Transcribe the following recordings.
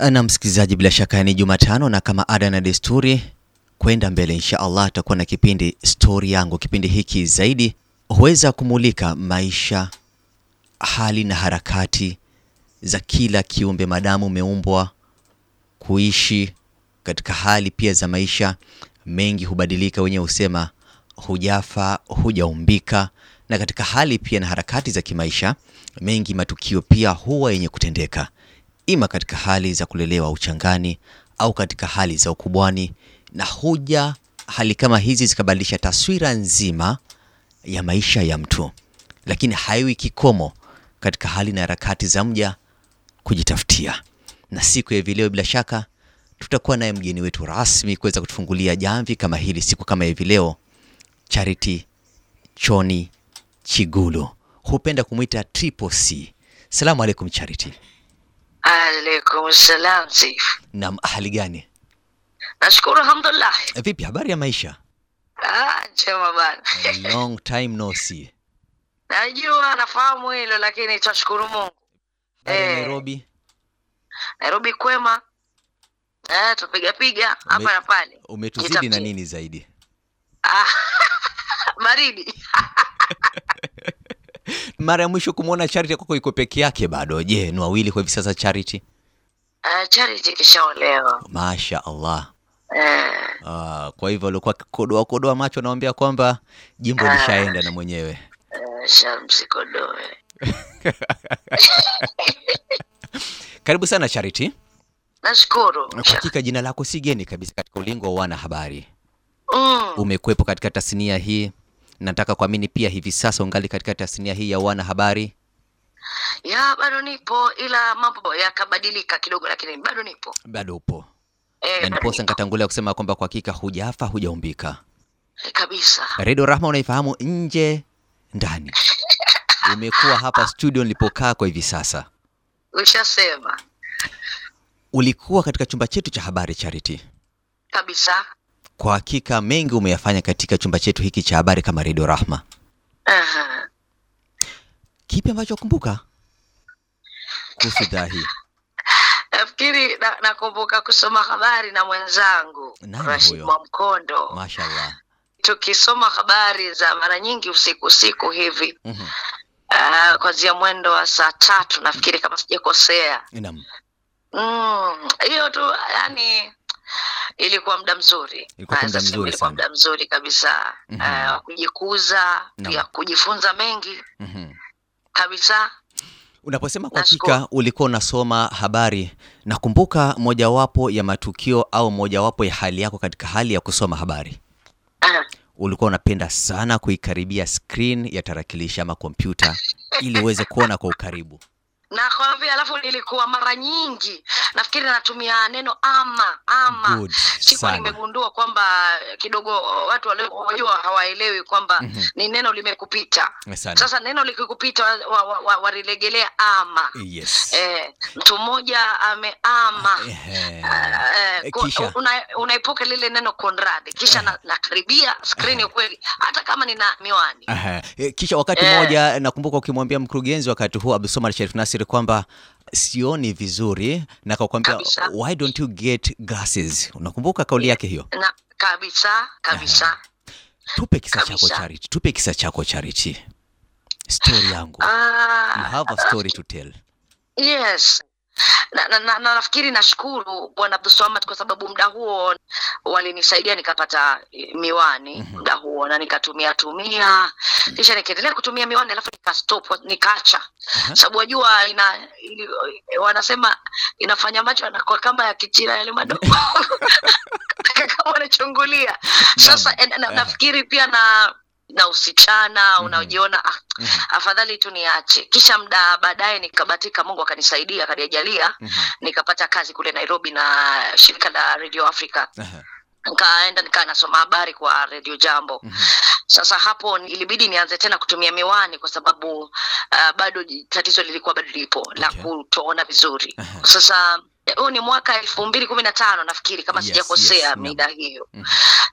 Na msikilizaji, bila shaka ni Jumatano na kama ada na desturi, kwenda mbele insha Allah tutakuwa na kipindi stori yangu. Kipindi hiki zaidi huweza kumulika maisha, hali na harakati za kila kiumbe madamu umeumbwa kuishi katika hali pia za maisha. Mengi hubadilika, wenyewe husema hujafa hujaumbika. Na katika hali pia na harakati za kimaisha, mengi matukio pia huwa yenye kutendeka, ima katika hali za kulelewa uchangani au katika hali za ukubwani, na huja hali kama hizi zikabadilisha taswira nzima ya maisha ya mtu, lakini haiwi kikomo katika hali na harakati za mja kujitafutia. Na siku ya vileo, bila shaka tutakuwa naye mgeni wetu rasmi kuweza kutufungulia jamvi kama hili siku kama hivi leo, Charity Choni Chigulu, hupenda kumwita Triple C. Salamu alaikum Charity. Alaikum salam Chief. Naam, hali gani? Nashukuru alhamdulillah. Vipi habari ya maisha? Ah, njema bana. Long time no see. Najua nafahamu hilo lakini tunashukuru Mungu. Eh. Nairobi? Nairobi kwema. Eh, tupiga piga hapa na pale. Umetuzidi na nini zaidi? Ah, baridi. Mara ya mwisho kumwona Charity kwako iko peke yake bado. Je, ni wawili kwa hivi sasa Charity? Uh, Charity kishaolewa. Masha Allah. Uh, uh, kwa hivyo alikuwa kodoa kodoa macho naambia kwamba jimbo uh, lishaenda na mwenyewe. uh, Shamsi Kodoe. Karibu sana Charity. Nashukuru. Kwa hakika jina lako si geni kabisa katika ulingo wa wanahabari. Mm. Umekuwepo katika tasnia hii, nataka kuamini pia hivi sasa ungali katika tasnia hii ya wanahabari. Ya bado nipo ila mambo yakabadilika kidogo lakini bado nipo. Bado upo e, na niposa nipo. nikatangulia kusema kwamba kwa hakika hujafa hujaumbika. e, Kabisa. Radio Rahma unaifahamu nje ndani. Umekuwa hapa studio nilipokaa kwa hivi sasa. Ushasema. Ulikuwa katika chumba chetu cha habari Charity. Kabisa. Kwa hakika mengi umeyafanya katika chumba chetu hiki cha habari kama Radio Rahma. Aha. Kipi ambacho kumbuka kuhusu idhaa hii? Nafikiri na- kusoma habari na mwenzangu Rashid huyo? Mwamkondo, Mashallah. tukisoma habari za mara nyingi usiku usiku hivi Mhm. uh, kwanzia mwendo wa saa tatu nafikiri kama sijakosea. Naam. Mm, hiyo tu yani ilikuwa muda mzuri, Ilikuwa muda mzuri ilikuwa sana. muda mzuri kabisa Mhm. uh, kujikuza pia kujifunza mengi Mhm. kabisa. Unaposema kwa hakika ulikuwa unasoma habari, nakumbuka mojawapo ya matukio au mojawapo ya hali yako katika hali ya kusoma habari, Uh, ulikuwa unapenda sana kuikaribia screen ya tarakilishi ama kompyuta ili uweze kuona kwa ukaribu. Nakwambia, alafu nilikuwa mara nyingi nafikiri natumia neno ama ama Good nimegundua kwamba kidogo watu waliojua hawaelewi kwamba Mhm. ni neno limekupita. Sana. Sasa neno likikupita wa- wa- wa- walilegelea ama. Yes. Eh, mtu mmoja ameama. Eh, Eh, una- lile neno Conrad, kisha na- nakaribia skrini ukweli, hata kama nina miwani Aha. E, Kisha wakati Eh. mmoja nakumbuka ukimwambia mkurugenzi wakati huo Abdulsomad Sharif Nasir kwamba sioni vizuri na akakwambia why don't you get glasses. Unakumbuka kauli yake hiyo? na kabisa kabisa. Tupe kisa chako Kabisa. Charity, tupe kisa chako Charity, story yangu. You Ah, have a story to tell. yes na, na, na, na nafikiri nashukuru bwana Abdulswamad kwa sababu muda huo walinisaidia nikapata miwani miwani Mhm. muda huo na nikatumia tumia. Kisha nikaendelea kutumia miwani alafu nikastop nikaacha. Sababu wajua ina ina, wanasema inafanya macho yanakuwa kama ya kichina yale madogo. Kama wanachungulia. Sasa na, na, nafikiri pia na na usichana Mhm. unaojiona ah, Mhm. afadhali tu niache kisha mda baadaye nikabatika mungu akanisaidia akaniajalia mm-hmm. nikapata kazi kule nairobi na shirika la radio africa nkaenda nikaenda nikaa nasoma habari kwa radio jambo Mhm. sasa hapo ilibidi nianze tena kutumia miwani kwa sababu uh, bado tatizo lilikuwa bado lipo la kutoona vizuri sasa huu ni mwaka elfu mbili kumi na tano nafikiri kama Yes, sijakosea yes, mida hiyo mm.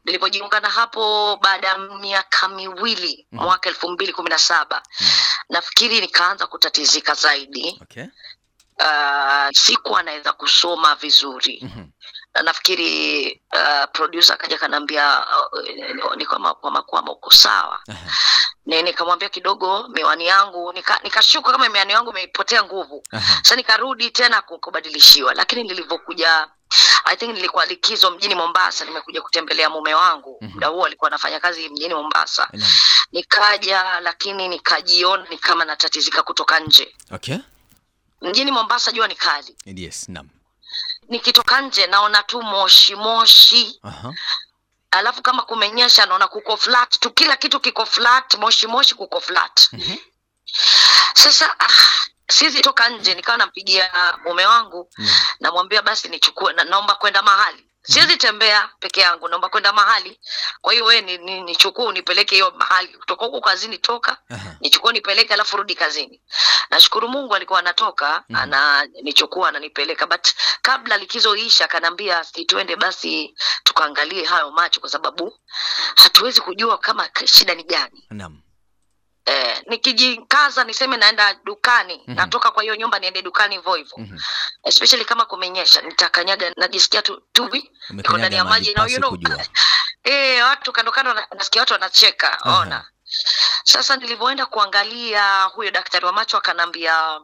nilipojiunga na hapo baada ya miaka miwili mm. mwaka elfu mbili kumi na saba mm. nafikiri nikaanza kutatizika zaidi Okay. uh, sikuwa naweza kusoma vizuri Mhm. Na nafikiri uh, producer akaja kanaambia uh, ni kama kwama kwama uko sawa. Ni- nikamwambia kidogo miwani yangu nika- nikashuka kama miwani yangu imepotea nguvu. Sasa nikarudi tena kubadilishiwa. Lakini nilivyokuja i think nilikuwa likizo mjini mombasa nimekuja kutembelea mume wangu. Mhm. muda huo alikuwa anafanya kazi mjini mombasa. Naam. nikaja lakini nikajiona ni kama natatizika kutoka nje. Okay. mjini mombasa jua ni kali. Yes, naam. Nikitoka nje naona tu moshi moshi Aha. alafu kama kumenyesha naona kuko flat tu kila kitu kiko flat moshi moshi kuko flat Mhm. sasa ah, sizi toka nje nikawa nampigia mume wangu Naam. namwambia basi nichukue na, naomba kwenda mahali siwezi tembea peke yangu naomba kwenda mahali kwa hiyo wewe nichukue ni, nichukue unipeleke hiyo mahali kutoka huko kazini toka Aha. nichukue nipeleke alafu rudi kazini nashukuru mungu alikuwa anatoka mm-hmm. nichukua ananipeleka but kabla likizo isha akanaambia situende basi tukaangalie hayo macho kwa sababu hatuwezi kujua kama shida ni gani Naam. Eh, nikijikaza niseme naenda dukani Mhm. natoka kwa hiyo nyumba niende dukani hivyo hivyo -hmm. especially kama kumenyesha nitakanyaga najisikia tu tubi iko ndani ya maji na you know, eh, watu kando kando nasikia watu wanacheka Aha. ona sasa nilivyoenda kuangalia huyo daktari wa macho akanaambia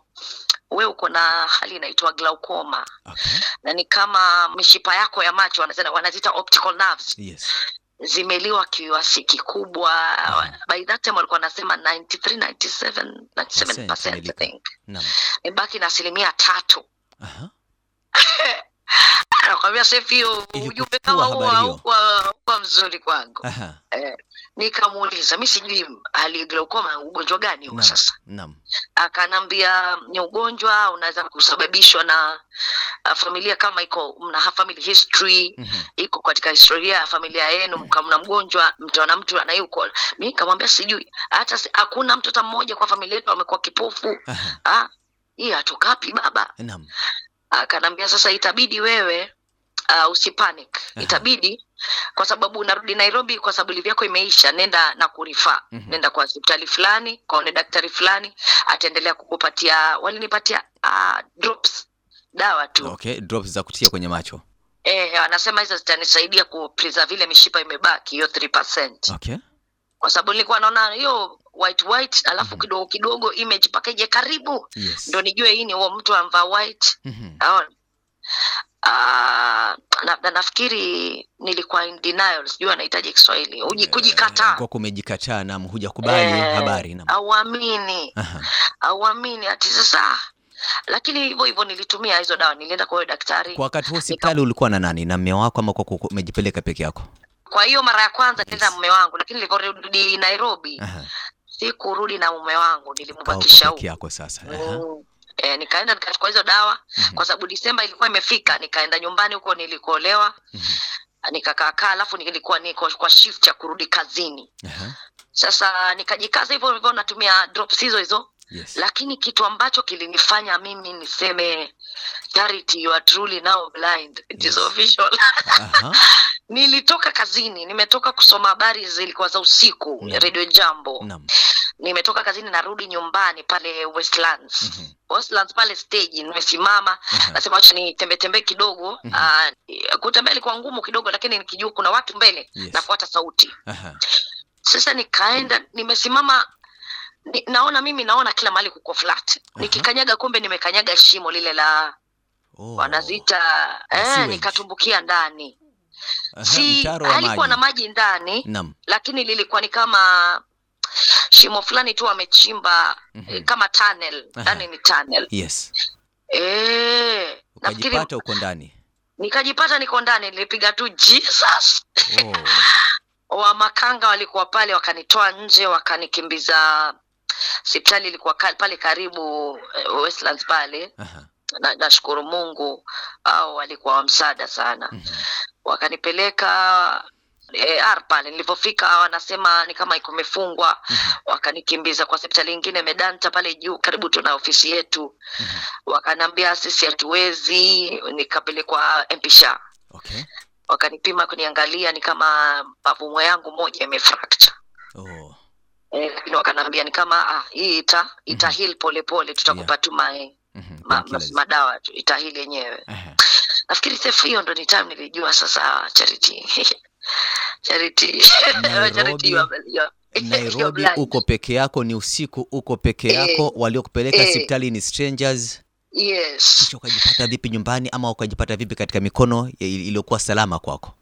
we uko na hali inaitwa glaucoma Okay. na ni kama mishipa yako ya macho wanazita optical nerves Yes. Zimeliwa kiwasi kikubwa. Aha. by that time walikuwa wanasema 93 97 97 I think. Imebaki na asilimia tatu. Aha. nakwambia sefi ujumbe kama huo haukuwa mzuri kwangu. Eh, nikamuuliza mi sijui hali glaucoma ugonjwa gani huo sasa? Naam. akanambia ni ugonjwa unaweza kusababishwa na uh, familia kama iko mna family history Mhm. iko katika historia ya familia yenu mka- mna mgonjwa mtaona mtu anayeuko Mimi nikamwambia sijui hata hakuna mtu hata mmoja kwa familia yetu amekuwa kipofu. Ah, hii hatukapi baba. Naam. Akanaambia sasa itabidi wewe uh, usipanic itabidi kwa sababu unarudi nairobi kwa sababu livi yako imeisha nenda na kurifaa Mhm. nenda kwa hospitali fulani kaone daktari fulani ataendelea kukupatia walinipatia uh, drops dawa tu Okay, drops za kutia kwenye macho. eh, anasema hizo zitanisaidia kupreserve ile mishipa imebaki hiyo 3%. Okay. Kwa sababu nilikuwa naona hiyo white white alafu Mhm. kidogo kidogo image mpaka ije karibu Yes. ndo nijue hii ni huo mtu amvaa white mm -hmm. Uh, na, na nafikiri nilikuwa in denial sijui anahitaji kiswahili Uji- Eh, kujikataa Kwa kumejikataa na hujakubali Eh, habari. na auamini auamini ati sasa lakini hivyo hivyo nilitumia hizo dawa nilienda kwa huyo daktari Kwa wakati huo hospitali ulikuwa na nani? Na mume wako ama kwa umejipeleka peke yako? Kwa hiyo mara ya kwanza Yes. mume wangu lakini nilivyorudi nairobi Aha. sikurudi na mume wangu nilimbakisha huko yako sasa. Mm. E, nikaenda nikachukua hizo dawa Mhm. kwa sababu Disemba ilikuwa imefika, nikaenda nyumbani huko nilikoolewa, Mhm. nikakaakaa, alafu nilikuwa niko kwa shift ya kurudi kazini. Sasa nikajikaza hivyo hivyo, natumia drops hizo hizo, Yes. lakini kitu ambacho kilinifanya mimi niseme Charity, you are truly now blind. It is official. Nilitoka kazini, nimetoka kusoma habari zilikuwa za usiku yeah. redio Jambo. Naam. Nimetoka kazini, narudi nyumbani pale Westlands. Mhm. Westlands pale stage nimesimama Aha. nasema wacha kidogo Mhm. uh, kutembea ilikuwa ngumu kidogo lakini nikijua kuna watu mbele Yes. nafuata sauti Aha. sasa nikaenda nimesimama ni, naona mimi naona kila mahali kuko flat nikikanyaga kumbe nimekanyaga shimo lile la Oh. wanaziita eh, sewage. nikatumbukia ndani si mtaro halikuwa na maji. ndani Nam. lakini lilikuwa ni kama shimo fulani tu wamechimba mm -hmm. kama tunnel ndani ni tunnel Yes. e, Ukajipata uko ndani. nikajipata niko ndani nilipiga tu jesus Oh. wa makanga walikuwa pale wakanitoa nje wakanikimbiza hospitali ilikuwa pale karibu eh, westlands pale nashukuru na mungu au walikuwa wa msaada sana Mhm. Wakanipeleka AR pale nilipofika wanasema ni kama ikumefungwa Mhm. wakanikimbiza kwa hospitali ingine medanta pale juu karibu tuna ofisi yetu wakanambia sisi hatuwezi nikapelekwa mpisha Okay. wakanipima kuniangalia ni kama mavumo yangu moja imefracture Oh. Eh, lakini wakanaambia ni kama ah, hii ita ita Mhm. heal polepole tutakupa tu mae Mhm, ma, ma, madawa tu itahili yenyewe Aha. Nafikiri sefu hiyo ndo ni time nilijua sasa charity charity Nairobi- charity uko peke yako, ni usiku, uko peke Eh, yako, hospitali eh. ni strangers, yes kisha ukajipata vipi nyumbani ama ukajipata vipi katika mikono iliyokuwa salama kwako?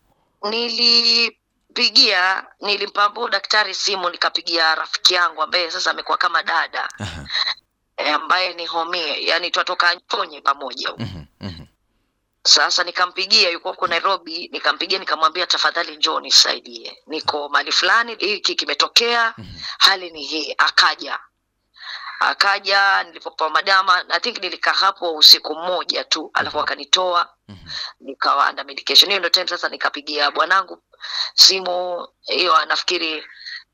nilipigia nilimpambua daktari simu nikapigia rafiki yangu ambaye sasa amekuwa kama dada Aha. e, ambaye ni homie yani twatoka Chonye pamoja huko. Mhm, mhm. Sasa nikampigia yuko huko nairobi nikampigia nikamwambia tafadhali njoo nisaidie. Niko mali fulani hiki kimetokea Mhm. hali ni hii. Akaja. Akaja nilipopewa madama i think nilikaa hapo usiku mmoja tu alafu akanitoa Mhm. nikawa under medication. Hiyo ndio time sasa nikapigia bwanangu simu hiyo nafikiri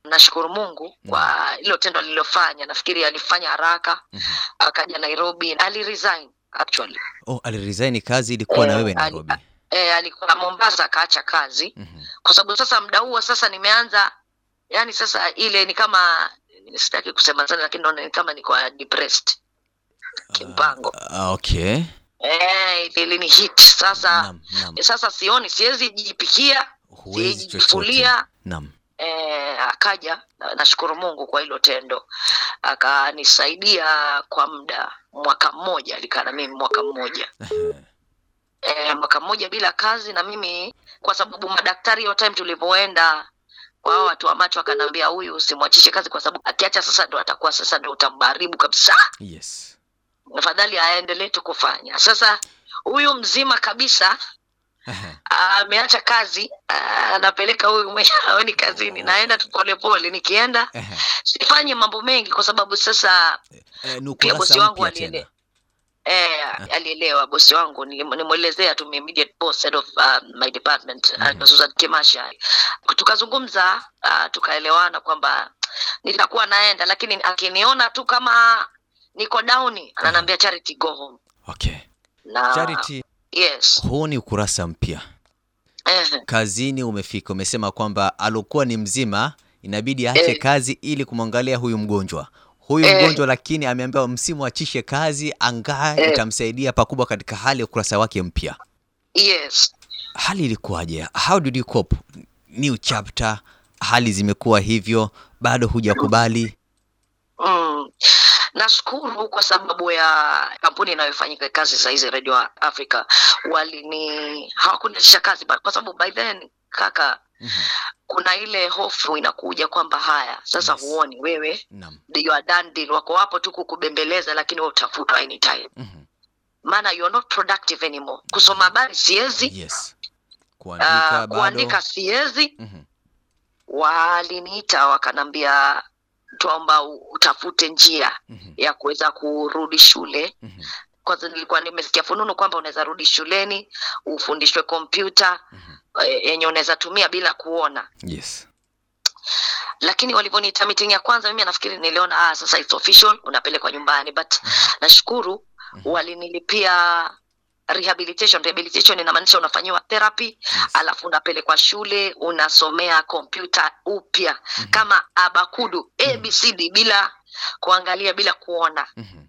nashukuru mungu kwa hilo tendo alilofanya. Nafikiri alifanya haraka. Mhm. akaja nairobi aliresign actually Oh, aliresign kazi ilikuwa na Eh, wewe Nairobi. e, alikuwa mombasa akaacha kazi Mhm. kwa sababu sasa muda huo sasa nimeanza yani sasa ile ni kama sitaki kusema sana lakini naona ni kama niko depressed kimpango Ah, okay. eh, ili ni hit sasa Nam, nam. sasa sioni siwezi jipikia siwezi jifulia Naam. Eh, akaja na- nashukuru mungu kwa hilo tendo akanisaidia kwa muda mwaka mmoja alikaa na mimi mwaka mmoja e, mwaka mmoja bila kazi na mimi kwa sababu madaktari hiyo time tulivyoenda wao watu wa macho akanaambia huyu usimwachishe kazi kwa sababu akiacha sasa ndo atakuwa sasa ndo utambaribu kabisa Yes. afadhali aendelee tu kufanya sasa huyu mzima kabisa. Ameacha kazi ah, anapeleka huyu mwenye aoni kazini naenda tu polepole nikienda sifanye mambo mengi kwa sababu sasa Eh, Pia bosi wangu mpya eh, alielewa bosi wangu nimwelezea tu immediate boss head of uh, my department uh, Mhm. Susan Kimasha tukazungumza uh, tukaelewana kwamba nitakuwa naenda lakini akiniona tu kama niko down ananiambia charity go home. Okay. na Charity, yes huu ni ukurasa mpya. Kazini umefika, umesema kwamba alokuwa ni mzima inabidi aache Eh. kazi ili kumwangalia huyu mgonjwa. Huyu Eh. mgonjwa lakini ameambiwa msimu achishe kazi, angaa Eh. itamsaidia pakubwa katika hali ya ukurasa wake mpya. yes Hali ilikuwaje? How did you cope? New chapter, hali zimekuwa hivyo, bado hujakubali. Mm. Nashukuru kwa sababu ya kampuni inayofanyika kazi saa hizi Radio Africa walini hawakuniachisha kazi kwa sababu by then kaka Mhm. kuna ile hofu inakuja kwamba haya sasa Yes. huoni wewe you are done deal wako hapo tu kukubembeleza lakini wewe utafutwa anytime Mhm. maana you are not productive anymore kusoma habari siwezi Yes. uh, Kuandika uh, kuandika siwezi Mhm. waliniita wakanambia tuomba utafute njia Mhm. ya kuweza kurudi shule Mhm. kwanza nilikuwa nimesikia fununu kwamba unaweza rudi shuleni ufundishwe kompyuta Mhm. eh, yenye unaweza tumia bila kuona Yes. lakini walivyoniita meeting ya kwanza mimi nafikiri niliona ah, sasa it's official unapelekwa nyumbani but nashukuru Mhm. walinilipia rehabilitation. Rehabilitation inamaanisha unafanyiwa therapy alafu unapelekwa shule unasomea kompyuta upya. Mhm. kama abakudu abcd bila kuangalia bila kuona. Mhm.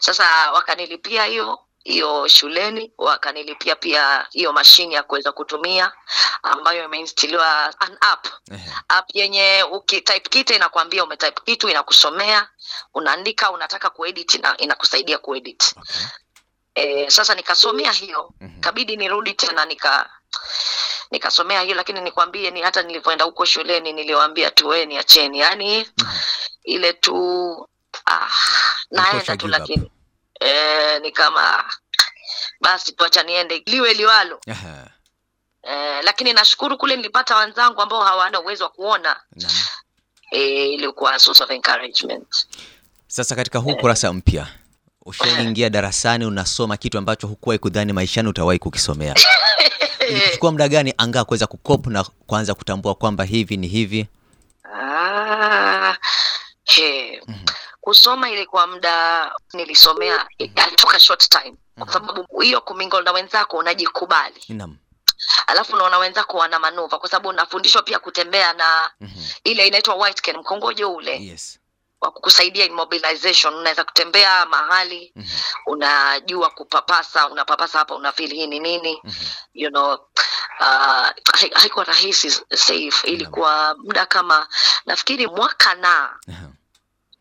sasa wakanilipia hiyo hiyo shuleni wakanilipia pia hiyo mashine ya kuweza kutumia ambayo imeinstiliwa an app. App yenye ukitype kitu inakwambia umetype kitu inakusomea unaandika unataka kuedit na inakusaidia kuedit. Okay. E, sasa nikasomea hiyo. Mhm. kabidi nirudi tena nika nikasomea hiyo lakini nikwambie ni hata nilivyoenda huko shuleni niliwaambia tuweni acheni, yaani Mhm. ile tu ah, naenda tu lakini e, ni kama basi tuacha niende liwe liwalo. E, lakini nashukuru kule nilipata wenzangu ambao hawana uwezo wa kuona. Naam. e, ilikuwa source of encouragement. Sasa katika huu kurasa mpya ushaingia darasani unasoma kitu ambacho hukuwahi kudhani maishani utawahi kukisomea. Ilikuchukua muda gani angaa kuweza kukop na kuanza kutambua kwamba hivi ni hivi? Ah, he. Mhm. kusoma ilikuwa muda nilisomea alitoka short time kwa sababu hiyo kumingle na wenzako unajikubali Naam. alafu unaona wenzako wana manuva kwa sababu unafundishwa pia kutembea na Mhm. ile inaitwa white cane mkongojo ule Yes. Wa kukusaidia immobilization. unaweza kutembea mahali Mhm. unajua kupapasa unapapasa hapa unafili hii ni nini Mhm. you know uh, haikuwa rahisi safe ilikuwa muda kama nafikiri mwaka na Aha.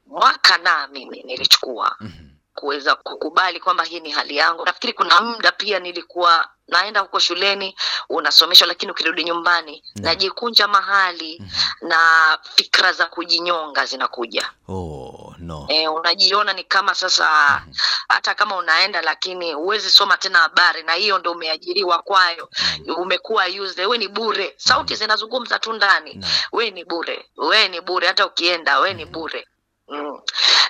mwaka na mimi nilichukua Mhm. kuweza kukubali kwamba hii ni hali yangu nafikiri kuna muda pia nilikuwa naenda huko shuleni unasomeshwa lakini ukirudi nyumbani Naam. najikunja mahali Mhm. na fikra za kujinyonga zinakuja Oh, no. e, unajiona ni kama sasa Mhm. hata kama unaenda lakini huwezi soma tena habari na hiyo ndo umeajiriwa kwayo Naam. umekuwa used we ni bure sauti Mhm. zinazungumza tu ndani we ni bure we ni bure hata ukienda we ni Mhm. bure mm.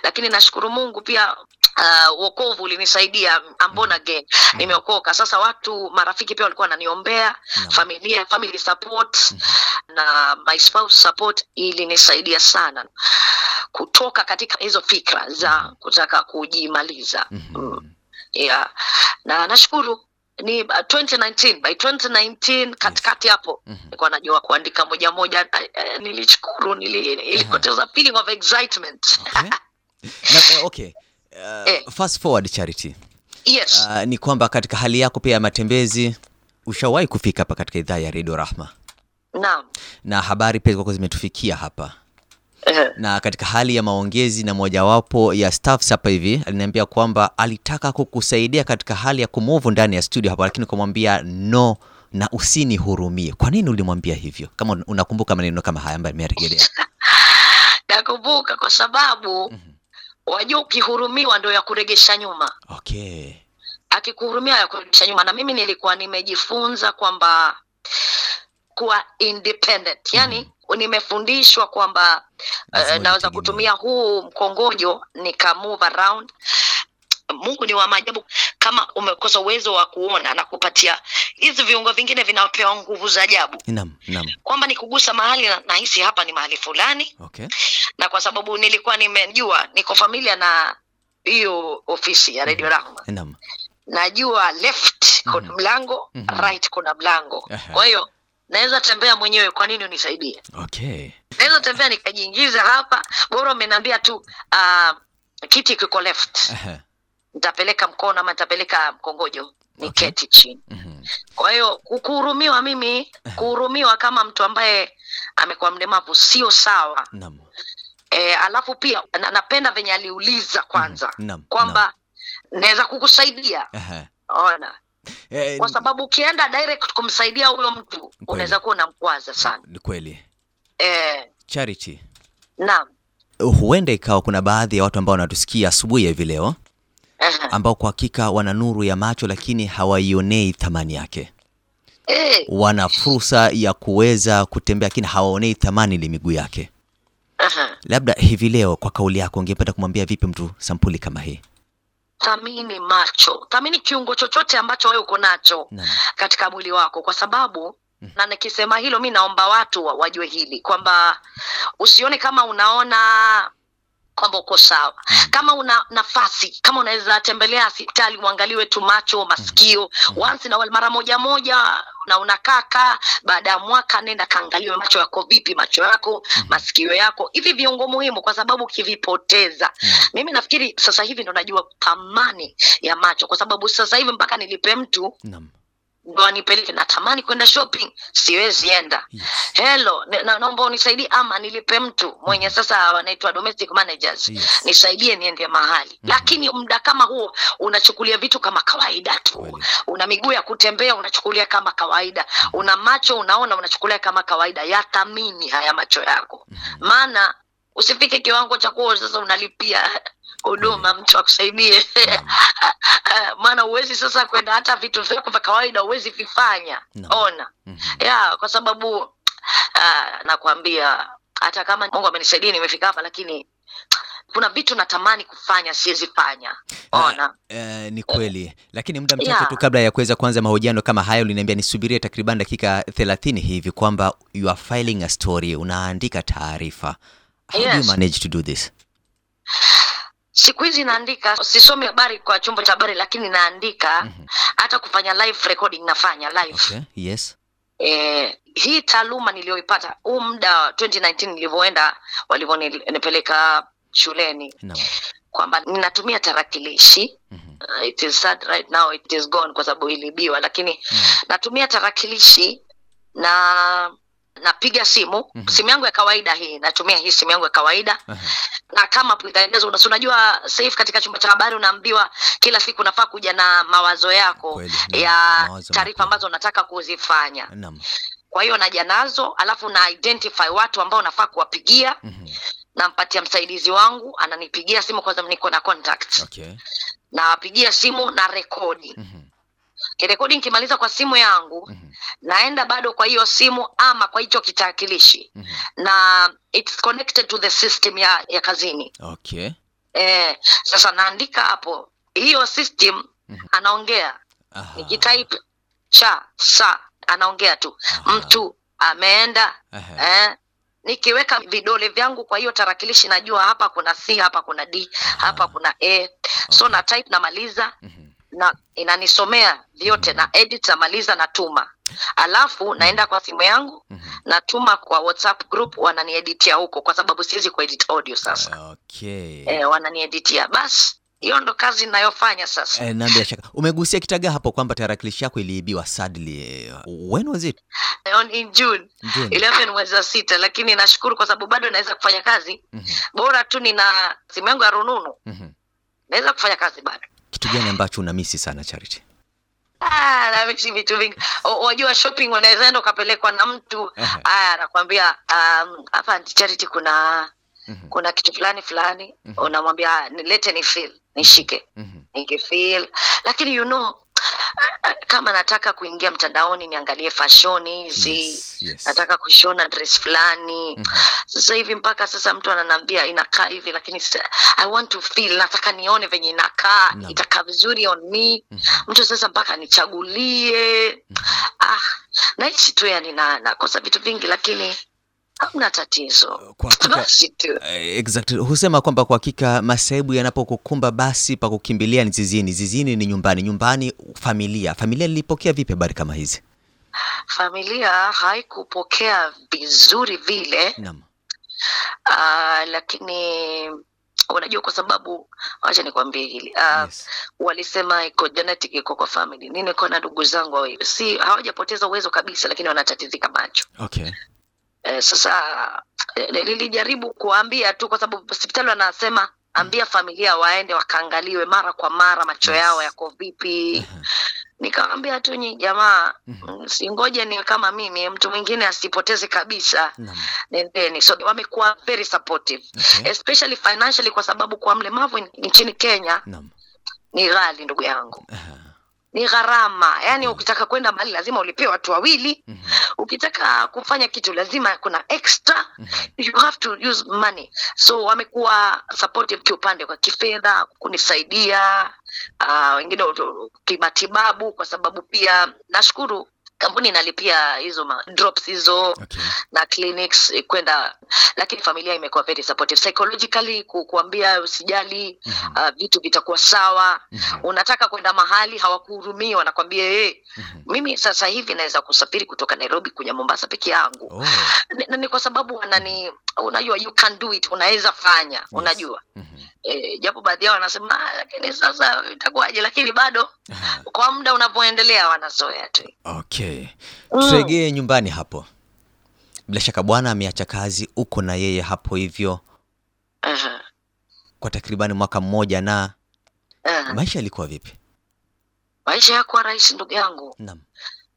lakini nashukuru mungu pia uh, wokovu ulinisaidia ambona born mm. nimeokoka sasa watu marafiki pia walikuwa wananiombea no. familia family support mm. na my spouse support ilinisaidia sana kutoka katika hizo fikra za kutaka kujimaliza Mhm. Mm. yeah. na nashukuru ni uh, 2019 by 2019 katikati hapo Mhm. nilikuwa najua kuandika moja moja eh, eh, nilishukuru nili, ilipoteza feeling of excitement Okay. Na, eh, okay. Uh, Eh. fast forward Charity. yes Uh, ni kwamba katika hali yako pia ya matembezi ushawahi kufika hapa katika idhaa ya Radio Rahma naam na habari pia zilikuwa zimetufikia hapa na katika hali ya maongezi na mojawapo ya staffs hapa hivi aliniambia kwamba alitaka kukusaidia katika hali ya kumuvu ndani ya studio hapa, lakini kumwambia no na usinihurumie. Kwa nini ulimwambia hivyo? Kama unakumbuka maneno kama haya ambayo amerejelea. nakumbuka kwa sababu Mhm. wajua ukihurumiwa ndo ya kuregesha nyuma Okay. akikuhurumia ya kuregesha nyuma na mimi nilikuwa nimejifunza kwamba kuwa independent. Yani nimefundishwa kwamba uh, naweza kutumia huu mkongojo nika move around. Mungu ni wa maajabu. Kama umekosa uwezo wa kuona na kupatia hizi viungo vingine vinapewa nguvu za ajabu. Kwamba nikugusa mahali na nahisi hapa ni mahali fulani. Okay. na kwa sababu nilikuwa nimejua niko familia na hiyo ofisi ya redio rahma najua left kuna mlango mlango Mhm. right kuna mlango. Kwa hiyo naweza tembea mwenyewe kwa nini unisaidie Okay. naweza tembea nikajiingiza hapa bora umeniambia tu uh, kiti kiko left nitapeleka mkono ama nitapeleka mkongojo ni Okay. keti chini Mhm. kwa hiyo kuhurumiwa mimi kuhurumiwa kama mtu ambaye amekuwa mlemavu sio sawa Naam. e, alafu pia na, napenda venye aliuliza kwanza mm-hmm. kwamba naweza kukusaidia uh-huh. ona Eh, kwa sababu ukienda direct kumsaidia huyo mtu unaweza kuwa unamkwaza sana ni kweli. eh. Charity. naam Huenda ikawa kuna baadhi ya watu ambao wanatusikia asubuhi hivi leo Aha. ambao kwa hakika wana nuru ya macho lakini hawaionei thamani yake. Eh, Wana fursa ya kuweza kutembea lakini hawaonei thamani ile miguu yake. aha. Labda hivi leo kwa kauli yako ungependa kumwambia vipi mtu sampuli kama hii? Thamini macho thamini kiungo chochote ambacho wewe uko nacho na katika mwili wako kwa sababu Mm. na nikisema hilo mi naomba watu wa- wajue hili kwamba usione kama unaona kwamba uko sawa Mm. kama una nafasi kama unaweza tembelea hospitali uangaliwe tu macho masikio Mm. once na mara moja moja na unakaka baada ya mwaka nenda kaangaliwe macho yako vipi macho yako Mhm. masikio yako hivi viungo muhimu kwa sababu ukivipoteza Naam. mimi nafikiri sasa hivi ndo najua thamani ya macho kwa sababu sasa hivi mpaka nilipe mtu Naam. Ndo anipeleke natamani kwenda shopping. Siwezi enda. Yes. na, na, naomba unisaidie ama nilipe mtu mwenye sasa wanaitwa domestic managers. Yes. nisaidie niende mahali. Mhm. lakini muda kama huo unachukulia vitu kama kawaida tu. Kweli. una miguu ya kutembea unachukulia kama kawaida. Una macho unaona unachukulia kama kawaida. Yathamini haya macho yako. Mhm. maana usifike kiwango cha kuwa sasa unalipia huduma mtu akusaidie. Maana huwezi sasa kwenda hata vitu vyako vya kawaida huwezi vifanya. No. ona. Mhm. ya kwa sababu uh, nakwambia hata kama mungu amenisaidia nimefika hapa lakini kuna vitu natamani kufanya siwezi fanya. Ona. Eh, ni kweli. Lakini muda mchache Yeah. tu kabla ya kuweza kuanza mahojiano kama haya uliniambia nisubirie takriban dakika 30 hivi kwamba you are filing a story unaandika taarifa. How do you manage to do this siku hizi naandika sisomi habari kwa chombo cha habari lakini naandika mm hata kufanya live recording nafanya live okay yes eh, hii taaluma niliyoipata huu muda wa 2019 nilivyoenda walivyonipeleka shuleni no. kwamba ninatumia tarakilishi Mhm. uh, it is sad right now it is gone kwa sababu ilibiwa lakini Naam. natumia tarakilishi na napiga simu Mhm. simu yangu ya kawaida hii natumia hii simu yangu ya kawaida na kama si unajua sahivi katika chumba cha habari unaambiwa kila siku unafaa kuja na mawazo yako Kweli, ya taarifa ambazo unataka kuzifanya Naam. kwa hiyo naja nazo alafu na identify watu ambao nafaa kuwapigia Mhm. nampatia msaidizi wangu ananipigia simu kwanza niko na contact Okay. nawapigia simu na rekodi Mhm. Kirekodi nikimaliza kwa simu yangu Mhm. naenda bado kwa hiyo simu ama kwa hicho kitakilishi Mhm. na it's connected to the system ya, ya kazini Okay. eh, sasa naandika hapo hiyo system Mhm. anaongea Aha. nikitype cha sa anaongea tu Aha. mtu ameenda Aha. eh, nikiweka vidole vyangu kwa hiyo tarakilishi najua hapa kuna c hapa kuna d hapa kuna a so Okay. na type namaliza Mhm. Na inanisomea vyote na edit namaliza natuma alafu naenda kwa simu yangu Mhm. natuma kwa whatsapp group wananieditia huko kwa sababu siwezi kuedit audio sasa Okay. e, wananieditia basi hiyo ndo kazi ninayofanya sasa Eh, na bila shaka umegusia kitaga hapo kwamba tarakilishi yako iliibiwa sadly. When was it? On in June June. 11 mwezi wa sita lakini nashukuru kwa sababu bado naweza kufanya kazi Mhm. bora tu nina simu yangu ya rununu Mhm. naweza kufanya kazi bado Kitu gani ambacho unamisi sana Charity? Ah, namisi vitu vingi wajua shopping unaweza enda ukapelekwa na mtu aya anakuambia um, hapa Aunty Charity kuna Mhm. kuna kitu fulani fulani Mhm. unamwambia "Ah, nilete ni feel nishike Mhm. nikifeel lakini you know kama nataka kuingia mtandaoni niangalie fashoni hizi Yes, yes. nataka kushona dress fulani Mhm. sasa hivi mpaka sasa mtu ananiambia inakaa hivi lakini i want to feel nataka nione venye inakaa no. itakaa vizuri on me Mhm. mtu sasa mpaka nichagulie -hmm. ah naishi tu yani na nakosa vitu vingi lakini hamna tatizo Kwa hakika basi tu Eh, exactly. Husema kwamba kwa hakika masaibu yanapokukumba basi pa kukimbilia ni zizini, zizini ni nyumbani, nyumbani familia. Familia lilipokea vipi habari kama hizi? familia haikupokea vizuri vile Naam. uh, lakini unajua kwa sababu wacha nikwambie hili uh, Yes. walisema iko genetic iko kwa family mi niko na ndugu zangu si hawajapoteza uwezo kabisa lakini wanatatizika macho Okay. Eh, sasa eh, nilijaribu kuambia tu kwa sababu hospitali wanasema ambia familia waende wakaangaliwe mara kwa mara macho yao yako vipi nikawambia tu nyi jamaa Mhm. singoje ni kama mimi mtu mwingine asipoteze kabisa nendeni so wamekuwa very supportive Okay. especially financially kwa sababu kwa mlemavu nchini kenya Naam. ni ghali ndugu yangu Aha. Ni gharama yaani ukitaka kwenda mahali lazima ulipie watu wawili Mhm. ukitaka kufanya kitu lazima kuna extra Mhm. you have to use money so wamekuwa supportive kiupande kwa kifedha kunisaidia uh, wengine kimatibabu kwa sababu pia nashukuru kampuni inalipia hizo ma- drops hizo Okay. na clinics eh, kwenda lakini familia imekuwa very supportive psychologically ku, kuambia usijali Mhm. uh, vitu vitakuwa sawa Mhm. unataka kwenda mahali hawakuhurumii wanakwambia hey, Mhm. mimi sasa hivi naweza kusafiri kutoka nairobi kuja mombasa peke yangu Oh. Ni- ni kwa sababu wanani unajua you can do it unaweza fanya unajua Mhm. E, japo baadhi yao wanasema "Ah, lakini sasa itakuwaje lakini bado kwa muda unavyoendelea wanazoea tu Okay. Mm. Nyumbani hapo. Bila shaka bwana ameacha kazi, uko na yeye hapo hivyo Aha, kwa takribani mwaka mmoja, na aha. maisha yalikuwa vipi? maisha yakuwa rahisi ndugu yangu Naam.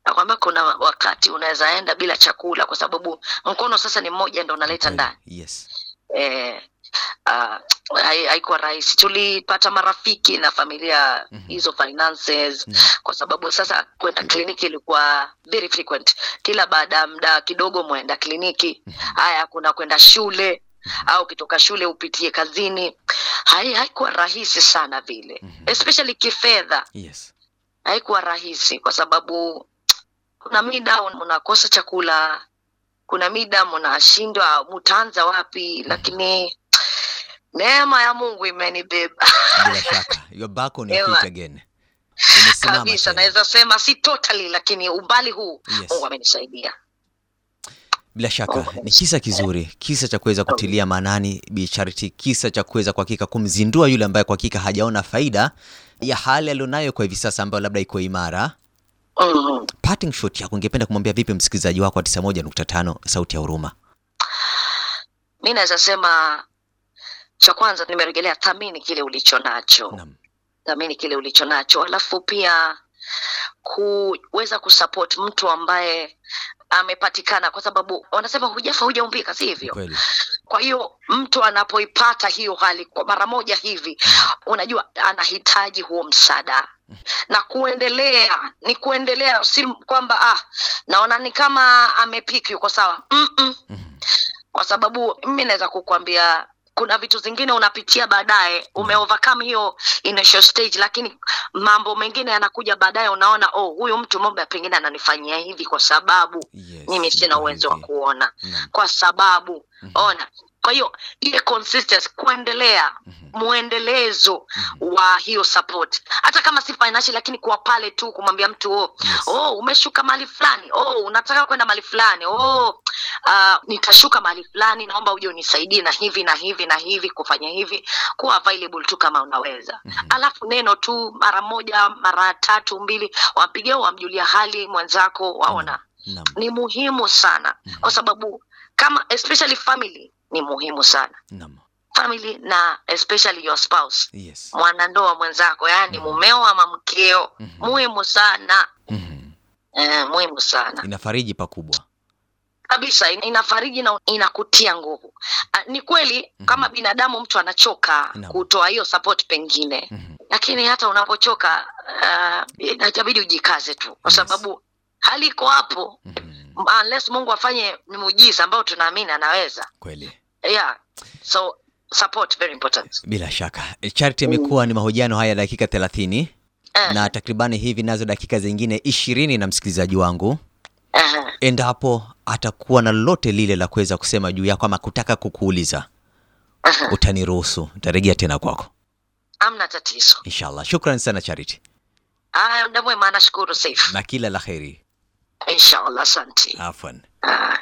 nakwambia kuna wakati unaweza enda bila chakula kwa sababu mkono sasa ni mmoja ndo unaleta ndani Yes. Eh, uh, hai- haikuwa rahisi tulipata marafiki na familia Mhm. hizo finances Naam. kwa sababu sasa kwenda kliniki ilikuwa very frequent kila baada ya muda kidogo mwenda kliniki Mhm. haya kuna kwenda shule au ukitoka shule upitie kazini hai haikuwa rahisi sana vile Mhm. especially kifedha Yes. haikuwa rahisi kwa sababu kuna mida unakosa chakula kuna mida mnashindwa mutaanza wapi? Lakini neema ya mungu imenibeba. Bila back on your feet again. Kabisa naweza sema si totally lakini umbali huu Yes. mungu amenisaidia. Bila shaka. Ni kisa kizuri, kisa cha kuweza kutilia maanani Bi Charity, kisa cha kuweza kwa hakika kumzindua yule ambaye kwa hakika hajaona faida ya hali alionayo kwa hivi sasa, ambayo labda iko imara. Mm. Parting shot yako, ungependa kumwambia vipi msikilizaji wako wa 91.5 Sauti ya Huruma? mi naweza sema cha kwanza nimerejelea thamini kile ulicho nacho thamini kile ulicho nacho alafu pia kuweza kusupport mtu ambaye amepatikana kwa sababu wanasema hujafa hujaumbika si hivyo? Kweli. kwa hiyo mtu anapoipata hiyo hali kwa mara moja hivi unajua anahitaji huo msaada. Na kuendelea ni kuendelea si kwamba ah naona ni kama amepiki yuko sawa? Mm-mm. kwa sababu mimi naweza kukwambia kuna vitu zingine unapitia baadaye ume overcome hiyo initial stage lakini mambo mengine yanakuja baadaye unaona oh huyu mtu mmoja pengine ananifanyia hivi kwa sababu Yes, mimi sina uwezo wa kuona Naam. kwa sababu Mhm. ona kwa hiyo ile consistency kuendelea mwendelezo wa hiyo support. Hata kama si financial lakini kuwa pale tu kumwambia mtu oh, Yes. oh umeshuka mali fulani oh unataka kwenda mali fulani oh uh, nitashuka mali fulani naomba uje unisaidie na hivi na hivi na hivi kufanya hivi. Kuwa available tu kama unaweza. Alafu neno tu mara moja mara tatu mbili wampigia wamjulia hali mwenzako waona. Naam. ni muhimu sana. Kwa sababu kama especially family ni muhimu sana Naam. family na especially your spouse Yes. mwanandoa mwenzako yaani mumeo ama mkeo Mhm. muhimu sana Mhm. eh, muhimu sana Inafariji pakubwa. kabisa in- inafariji na inakutia nguvu Ah, ni kweli kama binadamu mtu anachoka no. kutoa hiyo support pengine Mhm. lakini hata unapochoka uh, inabidi ujikaze tu kwa Yes. sababu hali iko hapo Mhm. unless mungu afanye muujiza ambao tunaamini anaweza Kweli. Yeah. So support very important. Bila shaka. Charity amekuwa ni mahojiano haya dakika 30 Eh, na takribani hivi nazo dakika zingine ishirini na msikilizaji wangu. Eh, endapo atakuwa na lolote lile la kuweza kusema juu yako ama kutaka kukuuliza eh. utaniruhusu. Nitarejea tena kwako. Amna tatizo. Inshallah. Shukran sana charity. Mwema. Nashukuru safe na kila la kheri. Inshallah asante. Afwan. Aya.